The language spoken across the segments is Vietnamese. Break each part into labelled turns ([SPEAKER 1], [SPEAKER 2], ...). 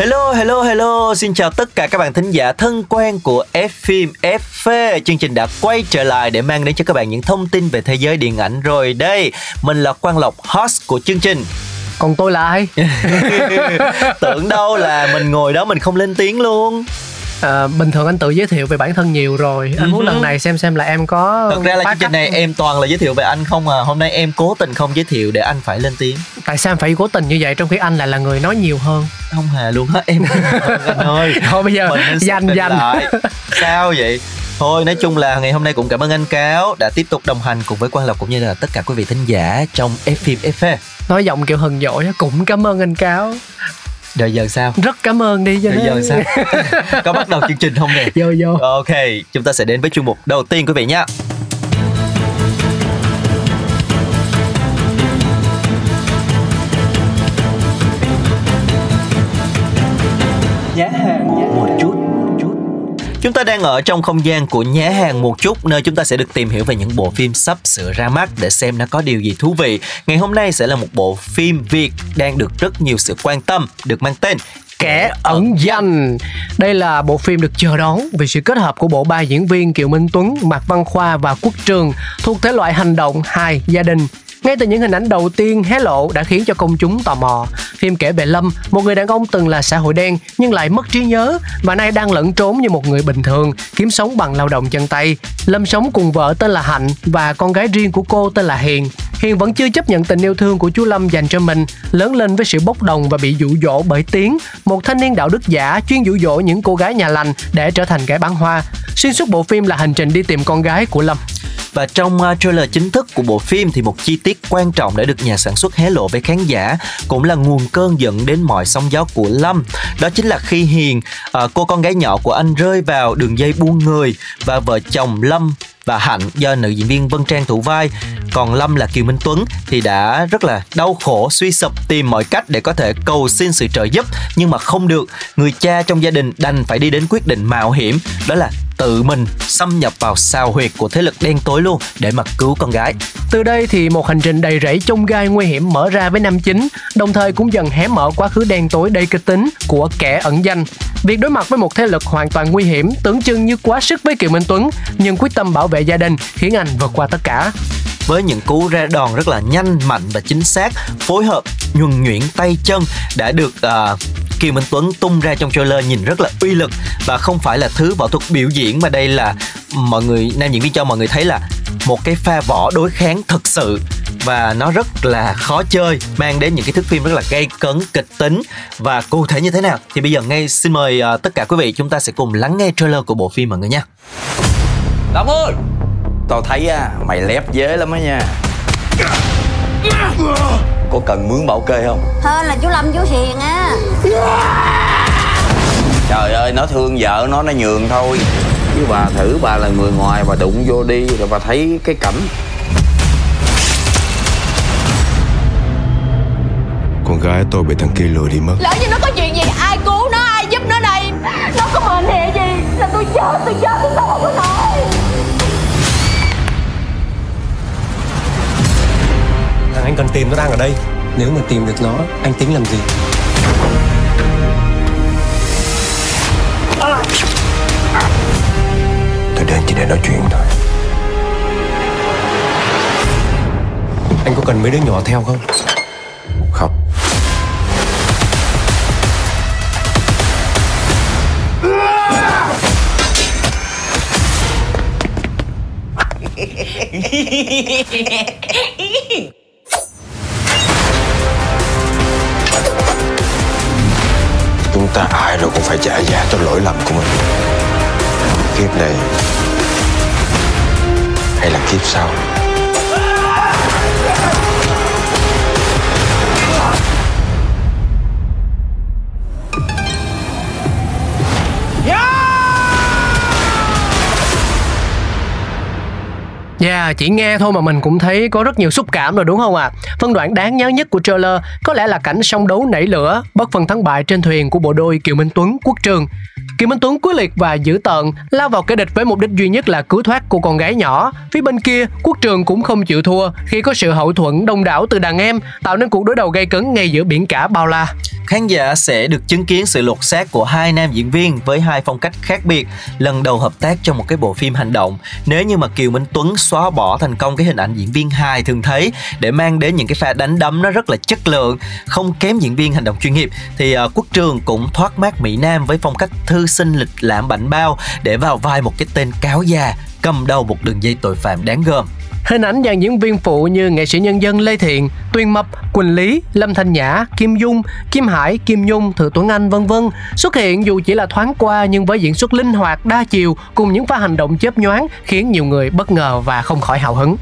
[SPEAKER 1] Hello, hello, hello. Xin chào tất cả các bạn thính giả thân quen của F phim FV. Chương trình đã quay trở lại để mang đến cho các bạn những thông tin về thế giới điện ảnh rồi đây. Mình là Quang Lộc, host của chương trình.
[SPEAKER 2] còn tôi là ai
[SPEAKER 1] Tưởng đâu là mình ngồi đó mình không lên tiếng luôn.
[SPEAKER 2] À, bình thường anh tự giới thiệu về bản thân nhiều rồi anh muốn
[SPEAKER 1] Ừ.
[SPEAKER 2] lần này xem xem là em có
[SPEAKER 1] Thật ra là chương trình này em toàn là giới thiệu về anh không à. Hôm nay em cố tình không giới thiệu để anh phải lên tiếng.
[SPEAKER 2] tại sao em phải cố tình như vậy trong khi anh lại là người nói nhiều hơn
[SPEAKER 1] Không hề luôn á em. anh ơi.
[SPEAKER 2] thôi bây giờ danh danh
[SPEAKER 1] lại. Sao vậy? Thôi nói chung là ngày hôm nay cũng cảm ơn anh Cáo đã tiếp tục đồng hành cùng với Quang Lộc cũng như là tất cả quý vị thính giả trong F phim FV.
[SPEAKER 2] nói giọng kiểu hừng dội á, cũng cảm ơn anh cáo
[SPEAKER 1] Đời giờ sao?
[SPEAKER 2] rất cảm ơn đi cho
[SPEAKER 1] giờ sao? Có bắt đầu chương trình không nè?
[SPEAKER 2] vô vô
[SPEAKER 1] Ok, chúng ta sẽ đến với chuyên mục đầu tiên quý vị nhé. Chúng ta đang ở trong không gian của nhá hàng một chút nơi chúng ta sẽ được tìm hiểu về những bộ phim sắp sửa ra mắt để xem nó có điều gì thú vị. Ngày hôm nay sẽ là một bộ phim Việt đang được rất nhiều sự quan tâm, được mang tên
[SPEAKER 2] kẻ ẩn danh đây là bộ phim được chờ đón vì sự kết hợp của bộ ba diễn viên Kiều Minh Tuấn, Mạc Văn Khoa và Quốc Trường thuộc thể loại hành động hài gia đình ngay từ những hình ảnh đầu tiên hé lộ đã khiến cho công chúng tò mò. Phim kể về Lâm, một người đàn ông từng là xã hội đen nhưng lại mất trí nhớ và nay đang lẫn trốn như một người bình thường, kiếm sống bằng lao động chân tay. Lâm sống cùng vợ tên là Hạnh và con gái riêng của cô tên là Hiền. Hiền vẫn chưa chấp nhận tình yêu thương của chú Lâm dành cho mình, lớn lên với sự bốc đồng và bị dụ dỗ bởi Tiến, một thanh niên đạo đức giả chuyên dụ dỗ những cô gái nhà lành để trở thành kẻ bán hoa. Xuyên suốt bộ phim là hành trình đi tìm con gái của Lâm.
[SPEAKER 1] Và trong uh, trailer chính thức của bộ phim thì một chi tiết quan trọng đã được nhà sản xuất hé lộ với khán giả cũng là nguồn cơn dẫn đến mọi sóng gió của Lâm. Đó chính là khi Hiền, uh, cô con gái nhỏ của anh rơi vào đường dây buôn người và vợ chồng Lâm và Hạnh do nữ diễn viên Vân Trang thủ vai còn Lâm là Kiều Minh Tuấn thì đã rất là đau khổ suy sụp tìm mọi cách để có thể cầu xin sự trợ giúp nhưng mà không được người cha trong gia đình đành phải đi đến quyết định mạo hiểm đó là tự mình xâm nhập vào sao huyệt của thế lực đen tối luôn để mà cứu con gái
[SPEAKER 2] Từ đây thì một hành trình đầy rẫy chông gai nguy hiểm mở ra với nam chính, đồng thời cũng dần hé mở quá khứ đen tối đầy kịch tính của kẻ ẩn danh. Việc đối mặt với một thế lực hoàn toàn nguy hiểm tưởng chừng như quá sức với Kiều Minh Tuấn, nhưng quyết tâm bảo vệ gia đình khiến anh vượt qua tất cả
[SPEAKER 1] với những cú ra đòn rất là nhanh mạnh và chính xác phối hợp nhuần nhuyễn tay chân đã được à, uh, Kiều Minh Tuấn tung ra trong trailer nhìn rất là uy lực. Và không phải là thứ võ thuật biểu diễn mà đây là mọi người nam diễn viên cho mọi người thấy là một cái pha võ đối kháng thực sự. Và nó rất là khó chơi mang đến những cái thước phim rất là gây cấn kịch tính. Và cụ thể như thế nào? Thì bây giờ ngay xin mời uh, tất cả quý vị chúng ta sẽ cùng lắng nghe trailer của bộ phim mọi người nha.
[SPEAKER 3] Lâm ơi Tao thấy á Mày lép dế lắm á nha. Có cần mướn bảo kê không?
[SPEAKER 4] Hơn là chú Lâm chú Hiền á.
[SPEAKER 3] Trời ơi nó thương vợ nó nó nhường thôi. Chứ bà thử bà là người ngoài Bà đụng vô đi rồi bà thấy cái cảnh.
[SPEAKER 5] Con gái tôi bị thằng kia lừa đi mất.
[SPEAKER 4] Lỡ như nó có đây.
[SPEAKER 6] Nếu mà tìm được nó Anh tính làm gì?
[SPEAKER 5] Tôi đến chỉ để nói chuyện thôi.
[SPEAKER 6] Anh có cần mấy đứa nhỏ theo không?
[SPEAKER 5] Không. Chúng ta ai rồi cũng phải trả giá cho lỗi lầm của mình. Kiếp này Hay là kiếp sau?
[SPEAKER 2] Yeah, chỉ nghe thôi mà mình cũng thấy có rất nhiều xúc cảm rồi đúng không ạ? À? Phân đoạn đáng nhớ nhất của trailer có lẽ là cảnh song đấu nảy lửa, bất phần thắng bại trên thuyền của bộ đôi Kiều Minh Tuấn, Quốc Trường. Kiều Minh Tuấn quyết liệt và dữ tợn lao vào kẻ địch với mục đích duy nhất là cứu thoát cô con gái nhỏ. Phía bên kia, Quốc Trường cũng không chịu thua khi có sự hậu thuẫn đông đảo từ đàn em, tạo nên cuộc đối đầu gay cấn ngay giữa biển cả bao la.
[SPEAKER 1] Khán giả sẽ được chứng kiến sự lột xác của hai nam diễn viên với hai phong cách khác biệt lần đầu hợp tác trong một cái bộ phim hành động. Nếu như mà Kiều Minh Tuấn xóa bỏ thành công cái hình ảnh diễn viên hài thường thấy để mang đến những cái pha đánh đấm nó rất là chất lượng, không kém diễn viên hành động chuyên nghiệp thì uh, Quốc Trường cũng thoát mát Mỹ Nam với phong cách thư sinh lịch lãm bảnh bao để vào vai một cái tên cáo già cầm đầu một đường dây tội phạm đáng gờm.
[SPEAKER 2] Hình ảnh dàn diễn viên phụ như nghệ sĩ nhân dân Lê Thiện, Tuyên Mập, Quỳnh Lý, Lâm Thanh Nhã, Kim Dung, Kim Hải, Kim Nhung, Thừa Tuấn Anh vân vân xuất hiện dù chỉ là thoáng qua nhưng với diễn xuất linh hoạt đa chiều cùng những pha hành động chớp nhoáng khiến nhiều người bất ngờ và không khỏi hào hứng.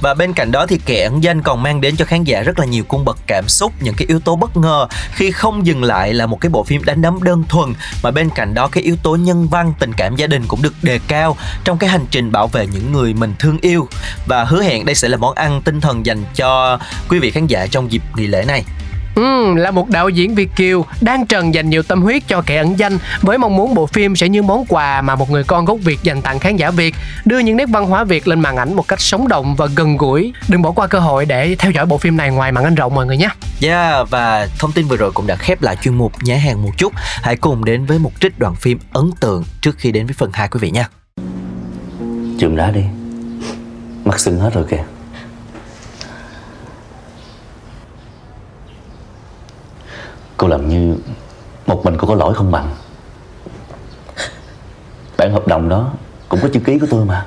[SPEAKER 1] Và bên cạnh đó thì kẻ ẩn danh còn mang đến cho khán giả rất là nhiều cung bậc cảm xúc, những cái yếu tố bất ngờ khi không dừng lại là một cái bộ phim đánh đấm đơn thuần mà bên cạnh đó cái yếu tố nhân văn, tình cảm gia đình cũng được đề cao trong cái hành trình bảo vệ những người mình thương yêu và hứa hẹn đây sẽ là món ăn tinh thần dành cho quý vị khán giả trong dịp nghỉ lễ này.
[SPEAKER 2] Ừ, là một đạo diễn Việt Kiều đang trần dành nhiều tâm huyết cho kẻ ẩn danh với mong muốn bộ phim sẽ như món quà mà một người con gốc Việt dành tặng khán giả Việt, đưa những nét văn hóa Việt lên màn ảnh một cách sống động và gần gũi. Đừng bỏ qua cơ hội để theo dõi bộ phim này ngoài màn ảnh rộng mọi người nhé.
[SPEAKER 1] Yeah, và thông tin vừa rồi cũng đã khép lại chuyên mục nhá hàng một chút. Hãy cùng đến với một trích đoạn phim ấn tượng trước khi đến với phần 2 quý vị nha.
[SPEAKER 7] Chùm đá đi. Mắt sưng hết rồi kìa. Cô làm như một mình cô có lỗi không bằng Bản hợp đồng đó cũng có chữ ký của tôi mà.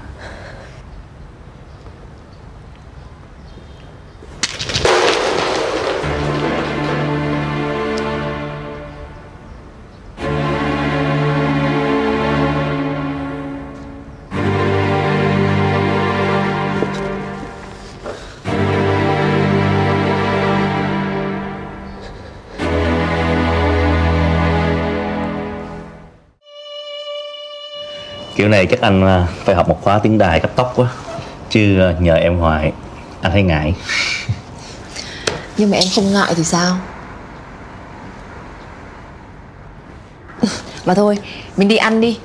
[SPEAKER 7] Kiểu này chắc anh à, phải học một khóa tiếng đài cấp tốc quá Chứ à, nhờ em hoài anh thấy ngại.
[SPEAKER 8] Nhưng mà em không ngại thì sao? Mà thôi mình đi ăn đi.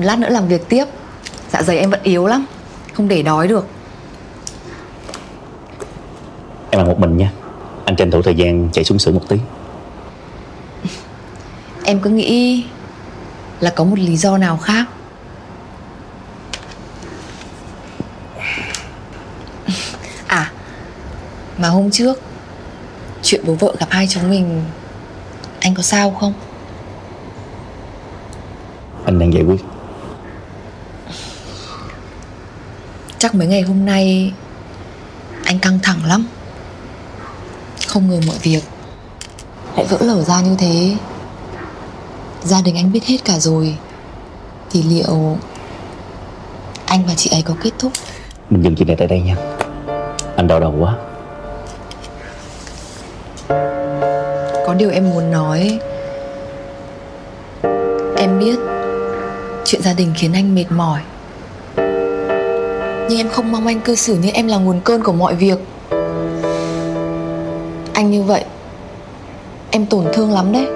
[SPEAKER 8] Lát nữa làm việc tiếp. Dạ dày em vẫn yếu lắm Không để đói được.
[SPEAKER 7] Em ăn một mình nha. Anh tranh thủ thời gian chạy xuống xưởng một tí.
[SPEAKER 8] Em cứ nghĩ là có một lý do nào khác à mà hôm trước chuyện bố vợ gặp hai chúng mình anh có sao không?
[SPEAKER 7] Anh đang giải quyết.
[SPEAKER 8] Chắc mấy ngày hôm nay anh căng thẳng lắm. Không ngờ mọi việc lại vỡ lở ra như thế. Gia đình anh biết hết cả rồi. Thì liệu anh và chị ấy có kết thúc?
[SPEAKER 7] Mình dừng chuyện này tại đây nha. Anh đau đầu quá
[SPEAKER 8] có điều em muốn nói. Em biết chuyện gia đình khiến anh mệt mỏi. Nhưng em không mong anh cư xử như em là nguồn cơn của mọi việc. Anh như vậy, em tổn thương lắm đấy.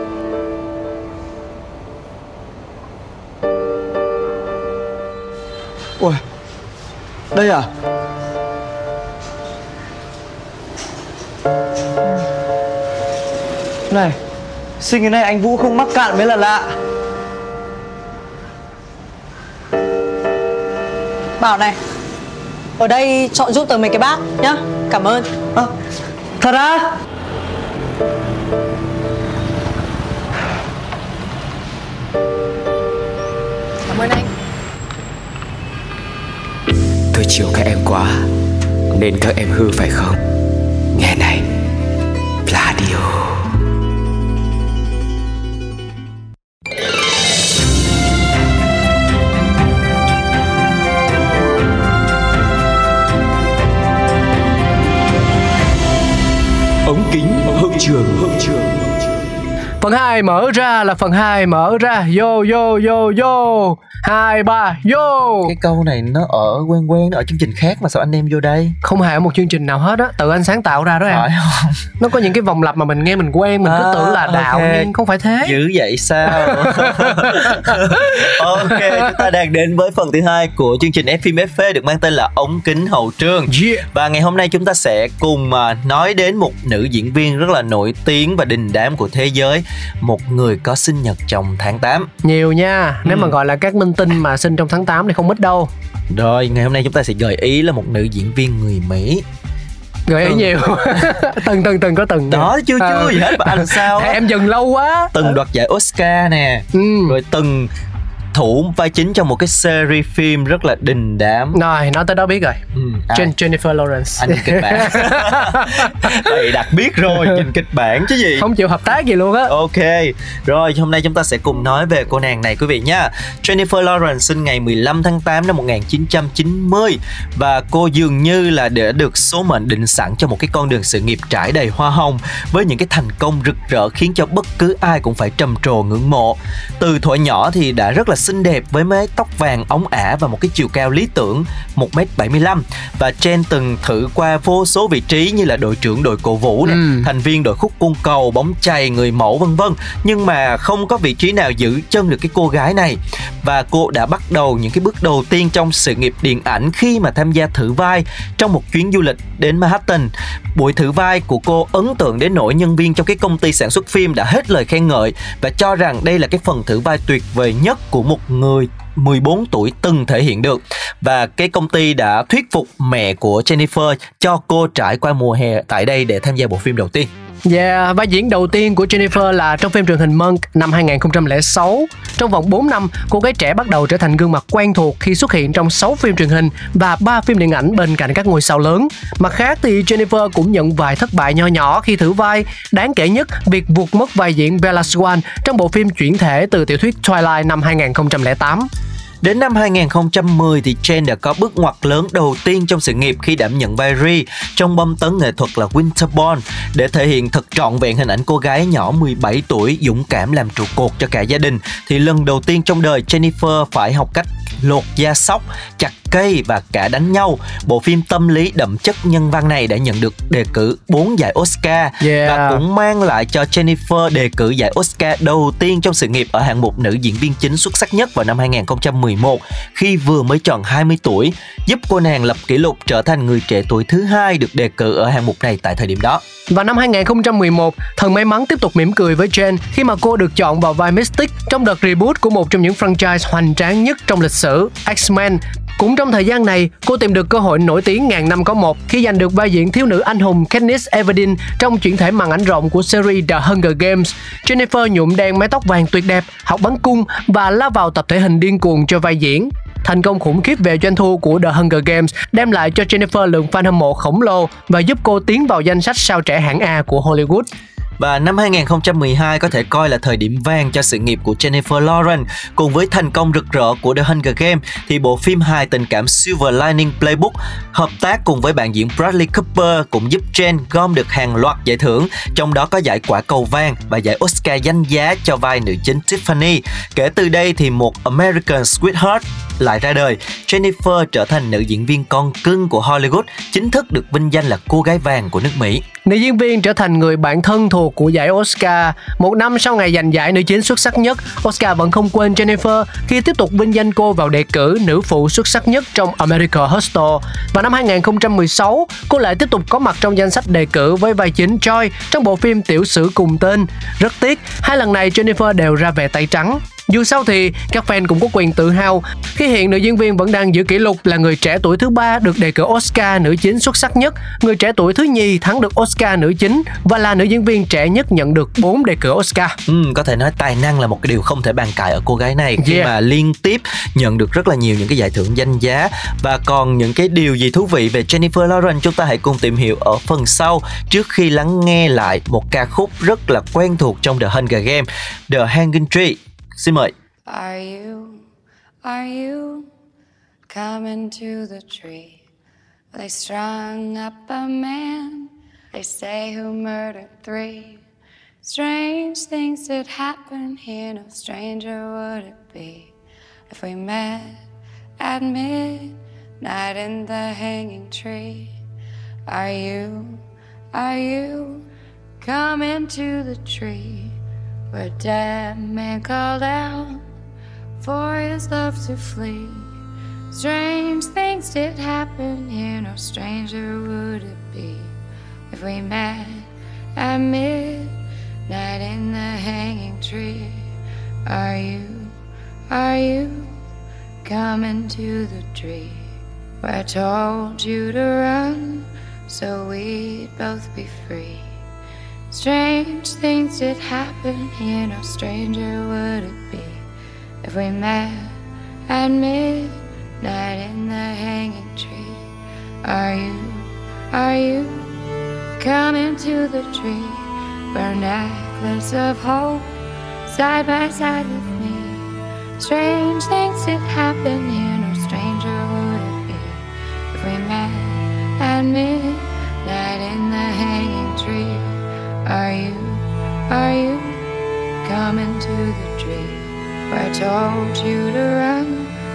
[SPEAKER 9] Ôi, Đây à? Này Sinh cái này anh Vũ không mắc cạn mới là lạ.
[SPEAKER 10] Bảo này Ở đây chọn giúp tớ mấy cái bát nhá. Cảm ơn.
[SPEAKER 9] À, Thật á?
[SPEAKER 8] Cảm ơn anh.
[SPEAKER 11] Tôi chiều các em quá Nên các em hư phải không? Nghe này
[SPEAKER 2] Phần 2 mở ra là phần 2 mở ra. Yo yo yo yo hai ba yo
[SPEAKER 1] Cái câu này nó ở quen quen Ở chương trình khác mà sao anh đem vô đây?
[SPEAKER 2] Không hề ở một chương trình nào hết á Tự anh sáng tạo ra đó em.
[SPEAKER 1] Phải không?
[SPEAKER 2] Nó có những cái vòng lặp mà mình nghe mình quen Mình cứ
[SPEAKER 1] À,
[SPEAKER 2] tưởng là đạo
[SPEAKER 1] ok.
[SPEAKER 2] nhưng không phải thế.
[SPEAKER 1] Dữ vậy sao? Ok chúng ta đang đến với phần thứ hai Của chương trình F phim FV Được mang tên là ống kính hậu trường.
[SPEAKER 2] Yeah.
[SPEAKER 1] Và ngày hôm nay chúng ta sẽ cùng à, nói đến một nữ diễn viên rất là nổi tiếng và đình đám của thế giới Một người có sinh nhật trong tháng 8
[SPEAKER 2] Nhiều nha Nếu
[SPEAKER 1] Ừ.
[SPEAKER 2] mà gọi là các minh tinh mà sinh trong tháng 8 thì không ít đâu
[SPEAKER 1] Rồi ngày hôm nay chúng ta sẽ gợi ý là một nữ diễn viên người Mỹ
[SPEAKER 2] Gợi ý
[SPEAKER 1] Ừ.
[SPEAKER 2] nhiều Từng từng từng có từng
[SPEAKER 1] Đó chưa chưa
[SPEAKER 2] Ờ.
[SPEAKER 1] gì hết mà anh sao á.
[SPEAKER 2] Em dừng lâu quá
[SPEAKER 1] Từng đoạt giải Oscar nè
[SPEAKER 2] ừ.
[SPEAKER 1] Rồi từng thủ vai chính trong một cái series phim rất là đình đám.
[SPEAKER 2] Rồi nói tới đó biết rồi.
[SPEAKER 1] Ừ,
[SPEAKER 2] Jen- Jennifer Lawrence.
[SPEAKER 1] Anh nhìn kịch bản. Vậy đặt biết rồi nhìn kịch bản chứ gì.
[SPEAKER 2] Không chịu hợp tác gì luôn á.
[SPEAKER 1] Ok, rồi hôm nay chúng ta sẽ cùng nói về cô nàng này quý vị nha. Jennifer Lawrence sinh ngày 15 tháng 8 năm 1990 Và cô dường như là đã được số mệnh định sẵn cho một cái con đường sự nghiệp trải đầy hoa hồng Với những cái thành công rực rỡ khiến cho bất cứ ai cũng phải trầm trồ ngưỡng mộ. Từ thuở nhỏ thì đã rất là xinh đẹp với mái tóc vàng ống ả và một cái chiều cao lý tưởng 1m75 Và Jen từng thử qua vô số vị trí như là đội trưởng đội cổ vũ nè,
[SPEAKER 2] Ừ.
[SPEAKER 1] thành viên đội khúc cung cầu, bóng chày, người mẫu vân vân. Nhưng mà không có vị trí nào giữ chân được cái cô gái này. Và cô đã bắt đầu những cái bước đầu tiên trong sự nghiệp điện ảnh khi mà tham gia thử vai trong một chuyến du lịch đến Manhattan. Buổi thử vai của cô ấn tượng đến nỗi nhân viên trong cái công ty sản xuất phim đã hết lời khen ngợi và cho rằng đây là cái phần thử vai tuyệt vời nhất của một người 14 tuổi từng thể hiện được và cái công ty đã thuyết phục mẹ của Jennifer cho cô trải qua mùa hè tại đây để tham gia bộ phim đầu tiên.
[SPEAKER 2] Yeah, vai diễn đầu tiên của Jennifer là trong phim truyền hình Monk năm 2006. Trong vòng 4 năm, cô gái trẻ bắt đầu trở thành gương mặt quen thuộc khi xuất hiện trong 6 phim truyền hình và 3 phim điện ảnh bên cạnh các ngôi sao lớn. Mặt khác thì Jennifer cũng nhận vài thất bại nho nhỏ khi thử vai. Đáng kể nhất, việc vụt mất vai diễn Bella Swan trong bộ phim chuyển thể từ tiểu thuyết Twilight năm 2008.
[SPEAKER 1] Đến năm 2010 thì Jen đã có bước ngoặt lớn đầu tiên trong sự nghiệp khi đảm nhận vai Ree trong bom tấn nghệ thuật là Winterborn để thể hiện thật trọn vẹn hình ảnh cô gái nhỏ 17 tuổi dũng cảm làm trụ cột cho cả gia đình thì lần đầu tiên trong đời Jennifer phải học cách lột da sóc, chặt cây và cả đánh nhau. Bộ phim tâm lý đậm chất nhân văn này đã nhận được đề cử 4 giải Oscar
[SPEAKER 2] Yeah.
[SPEAKER 1] và cũng mang lại cho Jennifer đề cử giải Oscar đầu tiên trong sự nghiệp ở hạng mục nữ diễn viên chính xuất sắc nhất vào năm 2011 khi vừa mới tròn 20 tuổi, giúp cô nàng lập kỷ lục trở thành người trẻ tuổi thứ hai được đề cử ở hạng mục này tại thời điểm đó.
[SPEAKER 2] Vào năm 2011, thần may mắn tiếp tục mỉm cười với Jen khi mà cô được chọn vào vai Mystic trong đợt reboot của một trong những franchise hoành tráng nhất trong lịch sử, X-Men. Cũng trong thời gian này, cô tìm được cơ hội nổi tiếng ngàn năm có một khi giành được vai diễn thiếu nữ anh hùng Katniss Everdeen trong chuyển thể màn ảnh rộng của series The Hunger Games. Jennifer nhuộm đen mái tóc vàng tuyệt đẹp, học bắn cung và lao vào tập thể hình điên cuồng cho vai diễn. Thành công khủng khiếp về doanh thu của The Hunger Games đem lại cho Jennifer lượng fan hâm mộ khổng lồ và giúp cô tiến vào danh sách sao trẻ hạng A của Hollywood.
[SPEAKER 1] Và năm 2012 có thể coi là thời điểm vàng cho sự nghiệp của Jennifer Lawrence cùng với thành công rực rỡ của The Hunger Games thì bộ phim hài tình cảm Silver Lining Playbook hợp tác cùng với bạn diễn Bradley Cooper cũng giúp Jen gom được hàng loạt giải thưởng, trong đó có giải quả cầu vàng và giải Oscar danh giá cho vai nữ chính Tiffany. Kể từ đây thì một American Sweetheart lại ra đời. Jennifer trở thành nữ diễn viên con cưng của Hollywood, chính thức được vinh danh là cô gái vàng của nước Mỹ.
[SPEAKER 2] Nữ diễn viên trở thành người bạn thân thuộc của giải Oscar. Một năm sau ngày giành giải nữ chính xuất sắc nhất, Oscar vẫn không quên Jennifer khi tiếp tục vinh danh cô vào đề cử nữ phụ xuất sắc nhất trong America Hustle. Và năm 2016, cô lại tiếp tục có mặt trong danh sách đề cử với vai chính Joy trong bộ phim tiểu sử cùng tên. Rất tiếc, hai lần này Jennifer đều ra về tay trắng. Dù sao thì các fan cũng có quyền tự hào khi hiện nữ diễn viên vẫn đang giữ kỷ lục là người trẻ tuổi thứ ba được đề cử Oscar nữ chính xuất sắc nhất, người trẻ tuổi thứ nhì thắng được Oscar nữ chính và là nữ diễn viên trẻ nhất nhận được 4 đề cử Oscar.
[SPEAKER 1] Ừ, có thể nói tài năng là một cái điều không thể bàn cãi ở cô gái này khi
[SPEAKER 2] Yeah.
[SPEAKER 1] mà liên tiếp nhận được rất là nhiều những cái giải thưởng danh giá và còn những cái điều gì thú vị về Jennifer Lawrence chúng ta hãy cùng tìm hiểu ở phần sau trước khi lắng nghe lại một ca khúc rất là quen thuộc trong The Hunger Games, The Hanging Tree. Xin mời.
[SPEAKER 12] Are you, are you coming to the tree? They strung up a man, they say who murdered three. Strange things did happen here, no stranger would it be if we met at midnight in the hanging tree. Are you, are you coming to the tree where dead man called out for his love to flee? Strange things did happen here, no stranger would it be if we met at midnight in the hanging tree. Are you, are you coming to the tree where I told you to run so we'd both be free? Strange things did happen here, no stranger would it be if we met at midnight in the hanging tree. Are you, are you coming to the tree a necklace of hope side by side with me? Strange things did happen here, no stranger would it be if we met at midnight in the hanging. Are you, are you coming to the tree where I told you to run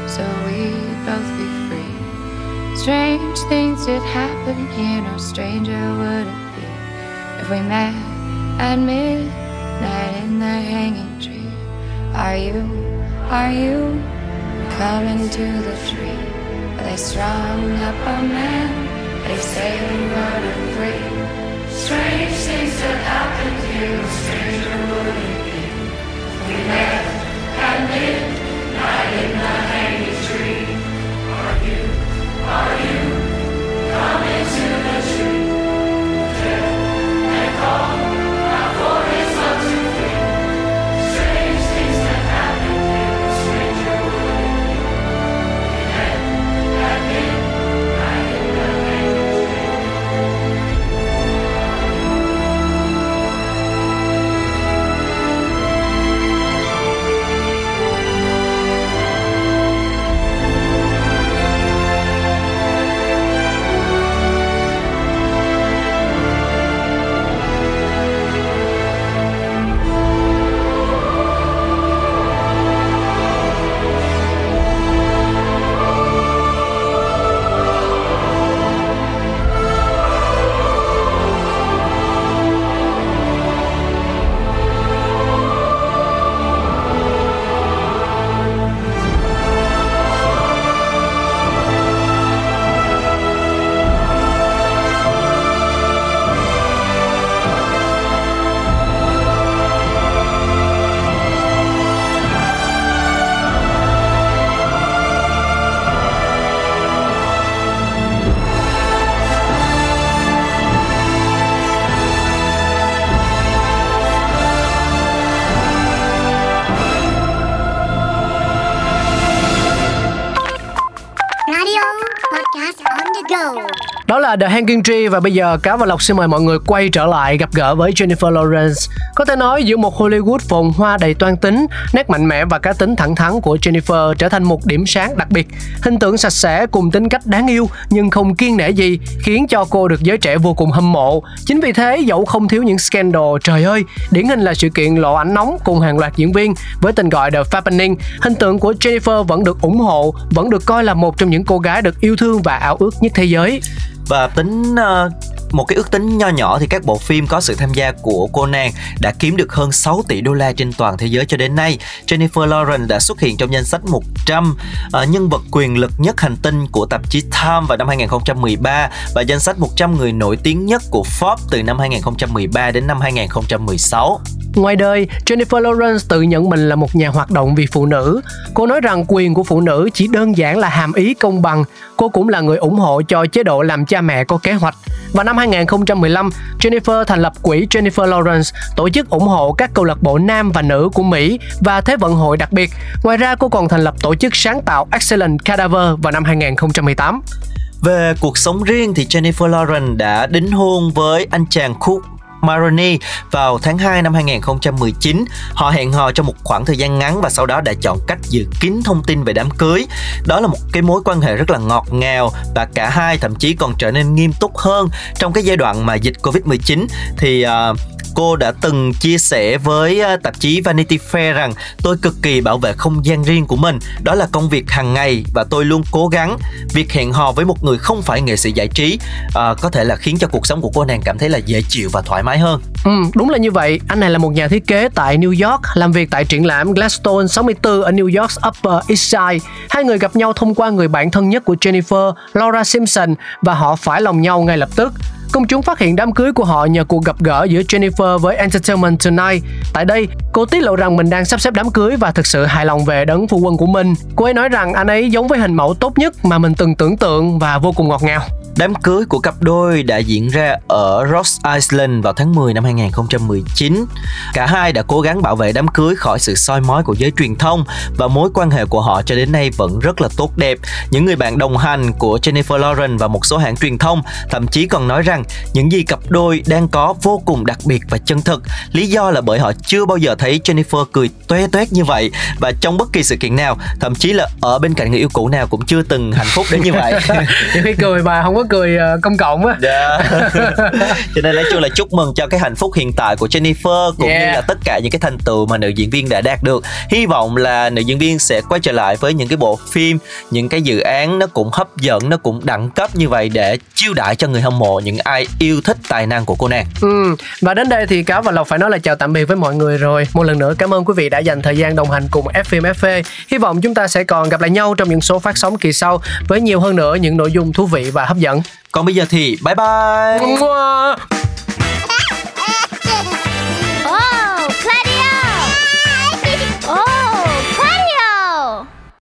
[SPEAKER 12] so we'd both be free? Strange things did happen here, no stranger would it be if we met at midnight in the hanging tree. Are you, are you coming to the tree where they strung up a man, they say we running free? Strange things that happened here, stranger would we midnight in the tree. Are you, are you coming to
[SPEAKER 2] là The Hanging Tree và bây giờ cá và Lộc xin mời mọi người quay trở lại gặp gỡ với Jennifer Lawrence. Có thể nói giữa một Hollywood phồn hoa đầy toan tính, nét mạnh mẽ và cá tính thẳng thắn của Jennifer trở thành một điểm sáng đặc biệt. Hình tượng sạch sẽ cùng tính cách đáng yêu nhưng không kiên nể gì khiến cho cô được giới trẻ vô cùng hâm mộ. Chính vì thế dẫu không thiếu những scandal, trời ơi, điển hình là sự kiện lộ ảnh nóng cùng hàng loạt diễn viên với tên gọi The Fappening, hình tượng của Jennifer vẫn được ủng hộ, vẫn được coi là một trong những cô gái được yêu thương và ao ước nhất thế giới
[SPEAKER 1] và tính uh, một cái ước tính nho nhỏ thì các bộ phim có sự tham gia của cô nàng đã kiếm được hơn 6 tỷ đô la trên toàn thế giới cho đến nay. Jennifer Lawrence đã xuất hiện trong danh sách 100 uh, ờ, nhân vật quyền lực nhất hành tinh của tạp chí Time vào năm 2013 và danh sách 100 người nổi tiếng nhất của Forbes từ năm 2013 đến năm 2016.
[SPEAKER 2] Ngoài đời, Jennifer Lawrence tự nhận mình là một nhà hoạt động vì phụ nữ. Cô nói rằng quyền của phụ nữ chỉ đơn giản là hàm ý công bằng. Cô cũng là người ủng hộ cho chế độ làm cha mẹ có kế hoạch. và năm 2015, Jennifer thành lập quỹ Jennifer Lawrence, tổ chức ủng hộ các câu lạc bộ nam và nữ của Mỹ và Thế vận hội đặc biệt. Ngoài ra, cô còn thành lập tổ chức sáng tạo Excellent Cadaver vào năm 2018.
[SPEAKER 1] Về cuộc sống riêng thì Jennifer Lawrence đã đính hôn với anh chàng Cook Maroney vào tháng 2 năm 2019. Họ hẹn hò trong một khoảng thời gian ngắn và sau đó đã chọn cách giữ kín thông tin về đám cưới. Đó là một cái mối quan hệ rất là ngọt ngào và cả hai thậm chí còn trở nên nghiêm túc hơn trong cái giai đoạn mà dịch Covid-19 thì uh, cô đã từng chia sẻ với ờ, tạp chí Vanity Fair rằng tôi cực kỳ bảo vệ không gian riêng của mình, đó là công việc hàng ngày và tôi luôn cố gắng. Việc hẹn hò với một người không phải nghệ sĩ giải trí à, có thể là khiến cho cuộc sống của cô nàng cảm thấy là dễ chịu và thoải mái hơn.
[SPEAKER 2] Ừ, đúng là như vậy. Anh này là một nhà thiết kế tại New York, làm việc tại triển lãm Gladstone 64 ở New York Upper East Side. Hai người gặp nhau thông qua người bạn thân nhất của Jennifer, Laura Simpson và họ phải lòng nhau ngay lập tức. Công chúng phát hiện đám cưới của họ nhờ cuộc gặp gỡ giữa Jennifer với Entertainment Tonight. Tại đây, cô tiết lộ rằng mình đang sắp xếp đám cưới và thực sự hài lòng về đấng phu quân của mình. Cô ấy nói rằng anh ấy giống với hình mẫu tốt nhất mà mình từng tưởng tượng và vô cùng ngọt ngào.
[SPEAKER 1] Đám cưới của cặp đôi đã diễn ra ở Ross Island vào tháng 10 năm 2019. Cả hai đã cố gắng bảo vệ đám cưới khỏi sự soi mói của giới truyền thông và mối quan hệ của họ cho đến nay vẫn rất là tốt đẹp. Những người bạn đồng hành của Jennifer Lawrence và một số hãng truyền thông thậm chí còn nói rằng những gì cặp đôi đang có vô cùng đặc biệt và chân thực. Lý do là bởi họ chưa bao giờ thấy Jennifer cười toe toét như vậy và trong bất kỳ sự kiện nào, thậm chí là ở bên cạnh người yêu cũ nào cũng chưa từng hạnh phúc đến như vậy.
[SPEAKER 2] Những cái cười mà không có cười uh, công cộng á.
[SPEAKER 1] Yeah. cho nên nói chung là chúc mừng cho cái hạnh phúc hiện tại của Jennifer cũng yeah. như là tất cả những cái thành tựu mà nữ diễn viên đã đạt được. Hy vọng là nữ diễn viên sẽ quay trở lại với những cái bộ phim, những cái dự án nó cũng hấp dẫn, nó cũng đẳng cấp như vậy để chiêu đãi cho người hâm mộ những ai yêu thích tài năng của cô nàng.
[SPEAKER 2] Ừ, và đến đây thì cáo và lộc phải nói là chào tạm biệt với mọi người rồi. Một lần nữa cảm ơn quý vị đã dành thời gian đồng hành cùng FM FV. Hy vọng chúng ta sẽ còn gặp lại nhau trong những số phát sóng kỳ sau với nhiều hơn nữa những nội dung thú vị và hấp dẫn.
[SPEAKER 1] Còn bây giờ thì bye bye.